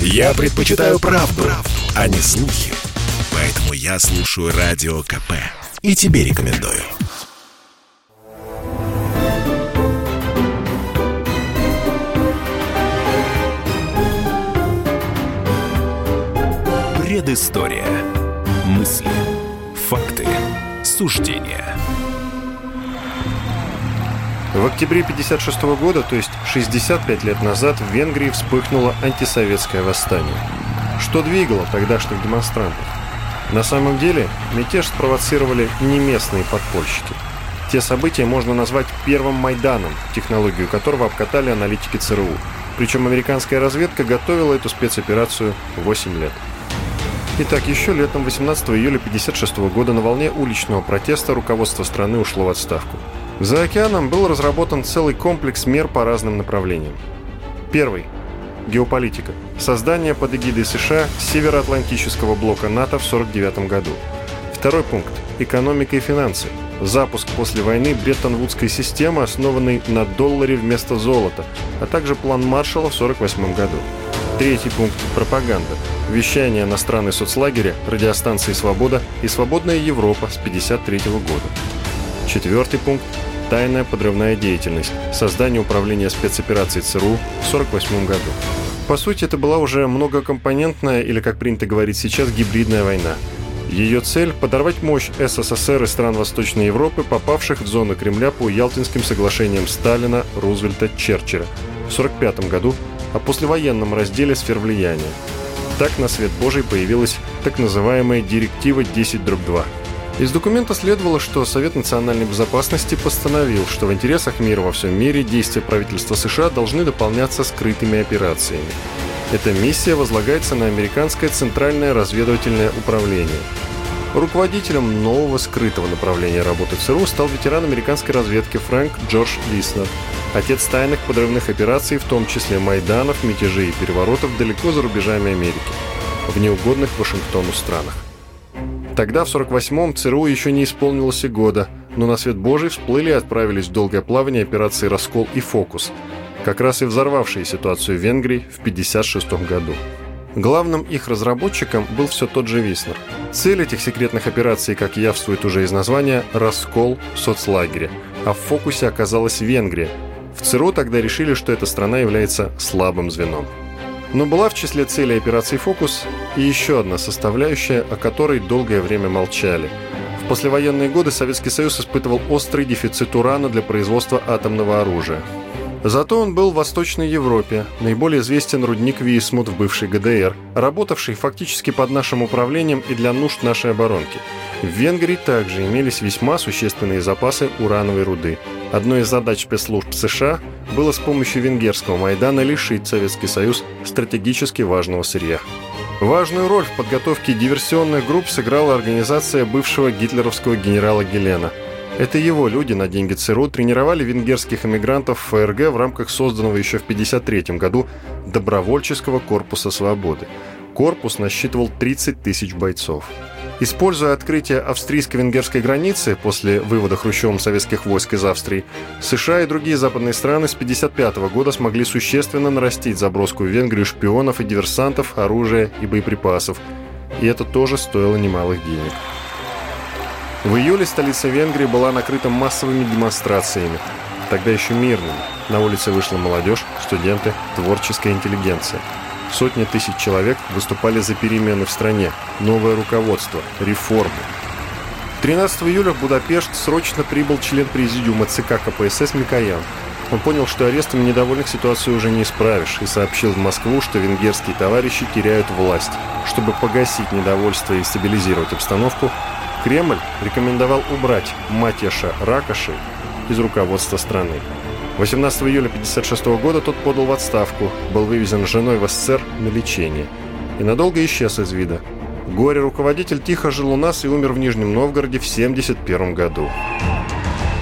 Я предпочитаю правду, правду, а не слухи. Поэтому я слушаю Радио КП. И тебе рекомендую. Предыстория. Мысли. Факты. Суждения. В октябре 1956 года, то есть 65 лет назад, в Венгрии вспыхнуло антисоветское восстание. Что двигало тогдашних демонстрантов? На самом деле, мятеж спровоцировали не местные подпольщики. Те события можно назвать первым Майданом, технологию которого обкатали аналитики ЦРУ. Причем американская разведка готовила эту спецоперацию 8 лет. Итак, еще летом 18 июля 1956 года на волне уличного протеста руководство страны ушло в отставку. За океаном был разработан целый комплекс мер по разным направлениям. Первый – геополитика. Создание под эгидой США Североатлантического блока НАТО в 1949 году. Второй пункт – экономика и финансы. Запуск после войны Бреттон-Вудской системы, основанной на долларе вместо золота, а также план Маршалла в 1948 году. Третий пункт – пропаганда. Вещание на страны соцлагеря, радиостанции «Свобода» и «Свободная Европа» с 1953 года. Четвертый пункт – тайная подрывная деятельность, создание управления спецопераций ЦРУ в 1948 году. По сути, это была уже многокомпонентная, или, как принято говорить сейчас, гибридная война. Ее цель – подорвать мощь СССР и стран Восточной Европы, попавших в зону Кремля по Ялтинским соглашениям Сталина, Рузвельта, Черчилля в 1945 году о послевоенном разделе сфер влияния. Так на свет Божий появилась так называемая «Директива 10.2», из документа следовало, что Совет национальной безопасности постановил, что в интересах мира во всем мире действия правительства США должны дополняться скрытыми операциями. Эта миссия возлагается на американское Центральное разведывательное управление. Руководителем нового скрытого направления работы ЦРУ стал ветеран американской разведки Фрэнк Джордж Лиснер, отец тайных подрывных операций, в том числе Майданов, мятежей и переворотов далеко за рубежами Америки, в неугодных Вашингтону странах. Тогда, в 48-м, ЦРУ еще не исполнилось и года, но на свет Божий всплыли и отправились в долгое плавание операции «Раскол» и «Фокус», как раз и взорвавшие ситуацию в Венгрии в 1956 году. Главным их разработчиком был все тот же Виснер. Цель этих секретных операций, как явствует уже из названия, раскол соцлагеря, а в фокусе оказалась Венгрия. В ЦРУ тогда решили, что эта страна является слабым звеном. Но была в числе целей операции «Фокус» и еще одна составляющая, о которой долгое время молчали. В послевоенные годы Советский Союз испытывал острый дефицит урана для производства атомного оружия. Зато он был в Восточной Европе, наиболее известен рудник Висмут в бывшей ГДР, работавший фактически под нашим управлением и для нужд нашей оборонки. В Венгрии также имелись весьма существенные запасы урановой руды. Одной из задач спецслужб США было с помощью венгерского Майдана лишить Советский Союз стратегически важного сырья. Важную роль в подготовке диверсионных групп сыграла организация бывшего гитлеровского генерала Гелена – это его люди на деньги ЦРУ тренировали венгерских эмигрантов в ФРГ в рамках созданного еще в 1953 году Добровольческого корпуса свободы. Корпус насчитывал 30 тысяч бойцов. Используя открытие австрийско-венгерской границы после вывода Хрущевым советских войск из Австрии, США и другие западные страны с 1955 года смогли существенно нарастить заброску в Венгрию шпионов и диверсантов, оружия и боеприпасов. И это тоже стоило немалых денег. В июле столица Венгрии была накрыта массовыми демонстрациями, тогда еще мирными. На улице вышла молодежь, студенты, творческая интеллигенция. Сотни тысяч человек выступали за перемены в стране, новое руководство, реформы. 13 июля в Будапешт срочно прибыл член президиума ЦК КПСС Микоян. Он понял, что арестами недовольных ситуацию уже не исправишь, и сообщил в Москву, что венгерские товарищи теряют власть. Чтобы погасить недовольство и стабилизировать обстановку, Кремль рекомендовал убрать Матеша Ракоши из руководства страны. 18 июля 1956 года тот подал в отставку, был вывезен женой в СССР на лечение и надолго исчез из вида. Горе-руководитель тихо жил у нас и умер в Нижнем Новгороде в 1971 году.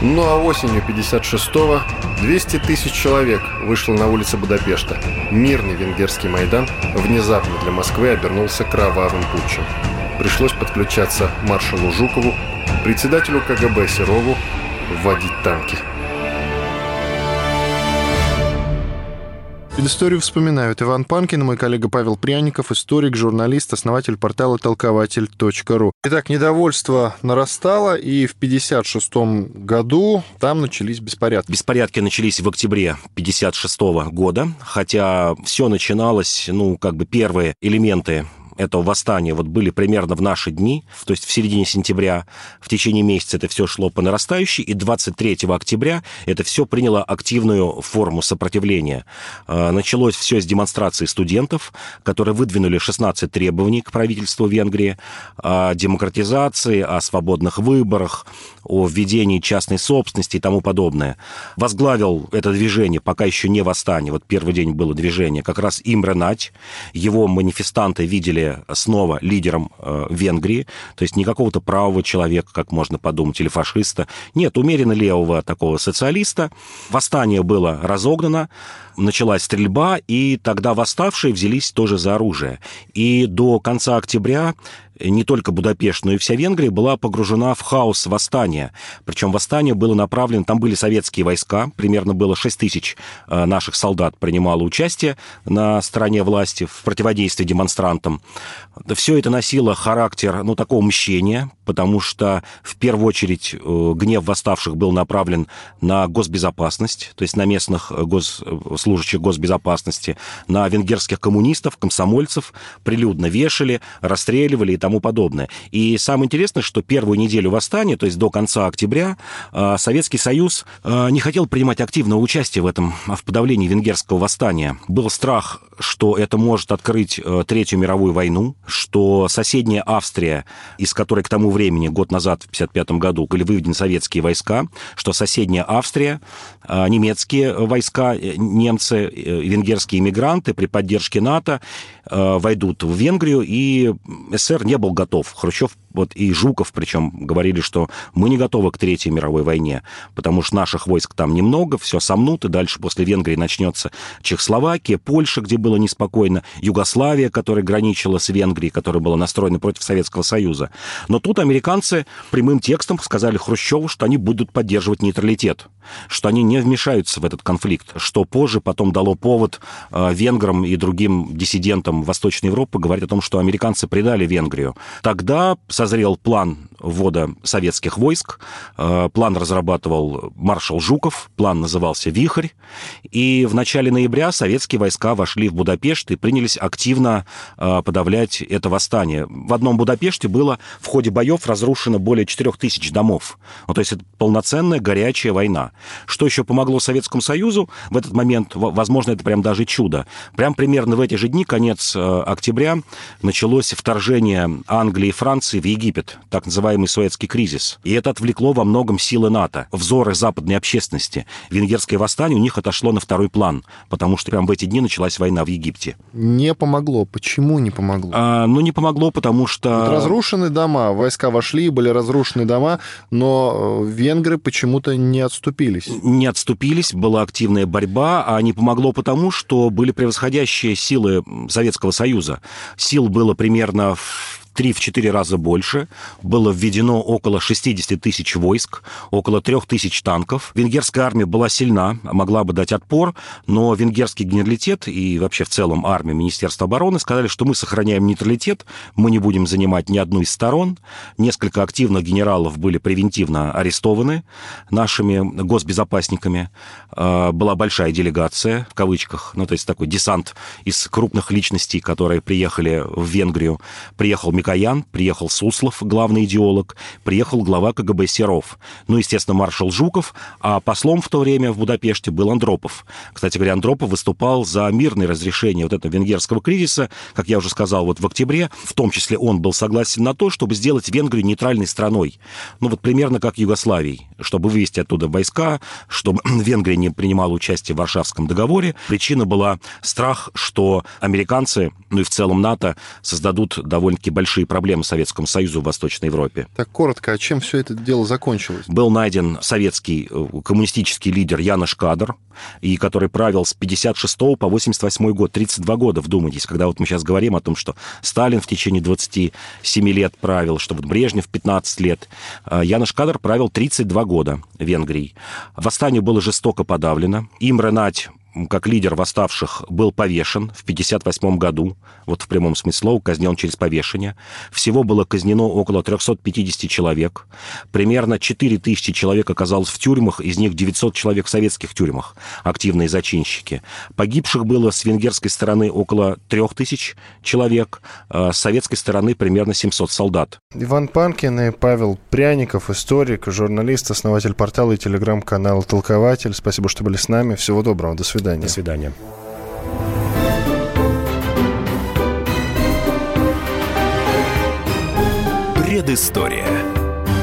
Ну а осенью 56-го 200 тысяч человек вышло на улицы Будапешта. Мирный венгерский Майдан внезапно для Москвы обернулся кровавым путчем пришлось подключаться маршалу Жукову, председателю КГБ Серову, вводить танки. Предысторию вспоминают Иван Панкин, мой коллега Павел Пряников, историк, журналист, основатель портала толкователь.ру. Итак, недовольство нарастало, и в 1956 году там начались беспорядки. Беспорядки начались в октябре 1956 года, хотя все начиналось, ну, как бы первые элементы этого восстания вот были примерно в наши дни, то есть в середине сентября, в течение месяца это все шло по нарастающей, и 23 октября это все приняло активную форму сопротивления. А, началось все с демонстрации студентов, которые выдвинули 16 требований к правительству Венгрии о демократизации, о свободных выборах, о введении частной собственности и тому подобное. Возглавил это движение, пока еще не восстание, вот первый день было движение, как раз Имре Нать. Его манифестанты видели снова лидером э, Венгрии, то есть не какого-то правого человека, как можно подумать, или фашиста. Нет, умеренно левого такого социалиста. Восстание было разогнано, началась стрельба, и тогда восставшие взялись тоже за оружие. И до конца октября не только Будапешт, но и вся Венгрия была погружена в хаос восстания. Причем восстание было направлено, там были советские войска, примерно было 6 тысяч э, наших солдат принимало участие на стороне власти в противодействии демонстрантам. Все это носило характер, ну, такого мщения, потому что в первую очередь э, гнев восставших был направлен на госбезопасность, то есть на местных гос... служащих госбезопасности, на венгерских коммунистов, комсомольцев, прилюдно вешали, расстреливали и тому подобное. И самое интересное, что первую неделю восстания, то есть до конца октября, э, Советский Союз э, не хотел принимать активное участие в этом, в подавлении венгерского восстания. Был страх, что это может открыть Третью мировую войну, что соседняя Австрия, из которой к тому времени, год назад, в 1955 году, были выведены советские войска, что соседняя Австрия, а, немецкие войска, э, немцы, э, венгерские иммигранты при поддержке НАТО войдут в Венгрию, и СССР не был готов. Хрущев вот и Жуков, причем, говорили, что мы не готовы к Третьей мировой войне, потому что наших войск там немного, все сомнут, и дальше после Венгрии начнется Чехословакия, Польша, где было неспокойно, Югославия, которая граничила с Венгрией, которая была настроена против Советского Союза. Но тут американцы прямым текстом сказали Хрущеву, что они будут поддерживать нейтралитет, что они не вмешаются в этот конфликт, что позже потом дало повод э, венграм и другим диссидентам Восточной Европы говорить о том, что американцы предали Венгрию. Тогда, со созрел план ввода советских войск. Э, план разрабатывал маршал Жуков, план назывался «Вихрь». И в начале ноября советские войска вошли в Будапешт и принялись активно э, подавлять это восстание. В одном Будапеште было в ходе боев разрушено более 4000 домов. Ну, то есть это полноценная горячая война. Что еще помогло Советскому Союзу в этот момент? Возможно, это прям даже чудо. Прям примерно в эти же дни, конец э, октября, началось вторжение Англии и Франции в Египет, так называемый Суэцкий кризис. И это отвлекло во многом силы НАТО, взоры западной общественности. Венгерское восстание у них отошло на второй план, потому что прямо в эти дни началась война в Египте. Не помогло. Почему не помогло? А, ну, не помогло, потому что... Вот разрушены дома, войска вошли, были разрушены дома, но э, венгры почему-то не отступились. Не отступились, была активная борьба, а не помогло потому, что были превосходящие силы Советского Союза. Сил было примерно в 3-4 раза больше. Было введено около 60 тысяч войск, около 3 тысяч танков. Венгерская армия была сильна, могла бы дать отпор, но венгерский генералитет и вообще в целом армия Министерства обороны сказали, что мы сохраняем нейтралитет, мы не будем занимать ни одну из сторон. Несколько активных генералов были превентивно арестованы нашими госбезопасниками. А, была большая делегация, в кавычках, ну, то есть такой десант из крупных личностей, которые приехали в Венгрию. Приехал Микоян, приехал Суслов, главный идеолог, приехал глава КГБ Серов, ну, естественно, маршал Жуков, а послом в то время в Будапеште был Андропов. Кстати говоря, Андропов выступал за мирное разрешение вот этого венгерского кризиса, как я уже сказал, вот в октябре, в том числе он был согласен на то, чтобы сделать Венгрию нейтральной страной. Ну, вот примерно как Югославии, чтобы вывести оттуда войска, чтобы Венгрия не принимала участие в Варшавском договоре. Причина была страх, что американцы, ну и в целом НАТО, создадут довольно-таки большие проблемы Советскому Союзу в Восточной Европе. Так коротко, а чем все это дело закончилось? Был найден советский э, коммунистический лидер Янош Кадр, и который правил с 56 по 88 год, 32 года, вдумайтесь, когда вот мы сейчас говорим о том, что Сталин в течение 27 лет правил, что вот Брежнев 15 лет. Э, Янош Кадр правил 32 года Венгрии. Восстание было жестоко подавлено. Имре Нать как лидер восставших, был повешен в 1958 году, вот в прямом смысле слова, казнен через повешение. Всего было казнено около 350 человек. Примерно 4000 человек оказалось в тюрьмах, из них 900 человек в советских тюрьмах, активные зачинщики. Погибших было с венгерской стороны около 3000 человек, а с советской стороны примерно 700 солдат. Иван Панкин и Павел Пряников, историк, журналист, основатель портала и телеграм-канала «Толкователь». Спасибо, что были с нами. Всего доброго. До свидания. До свидания. Предыстория.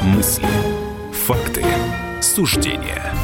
Мысли, факты, суждения –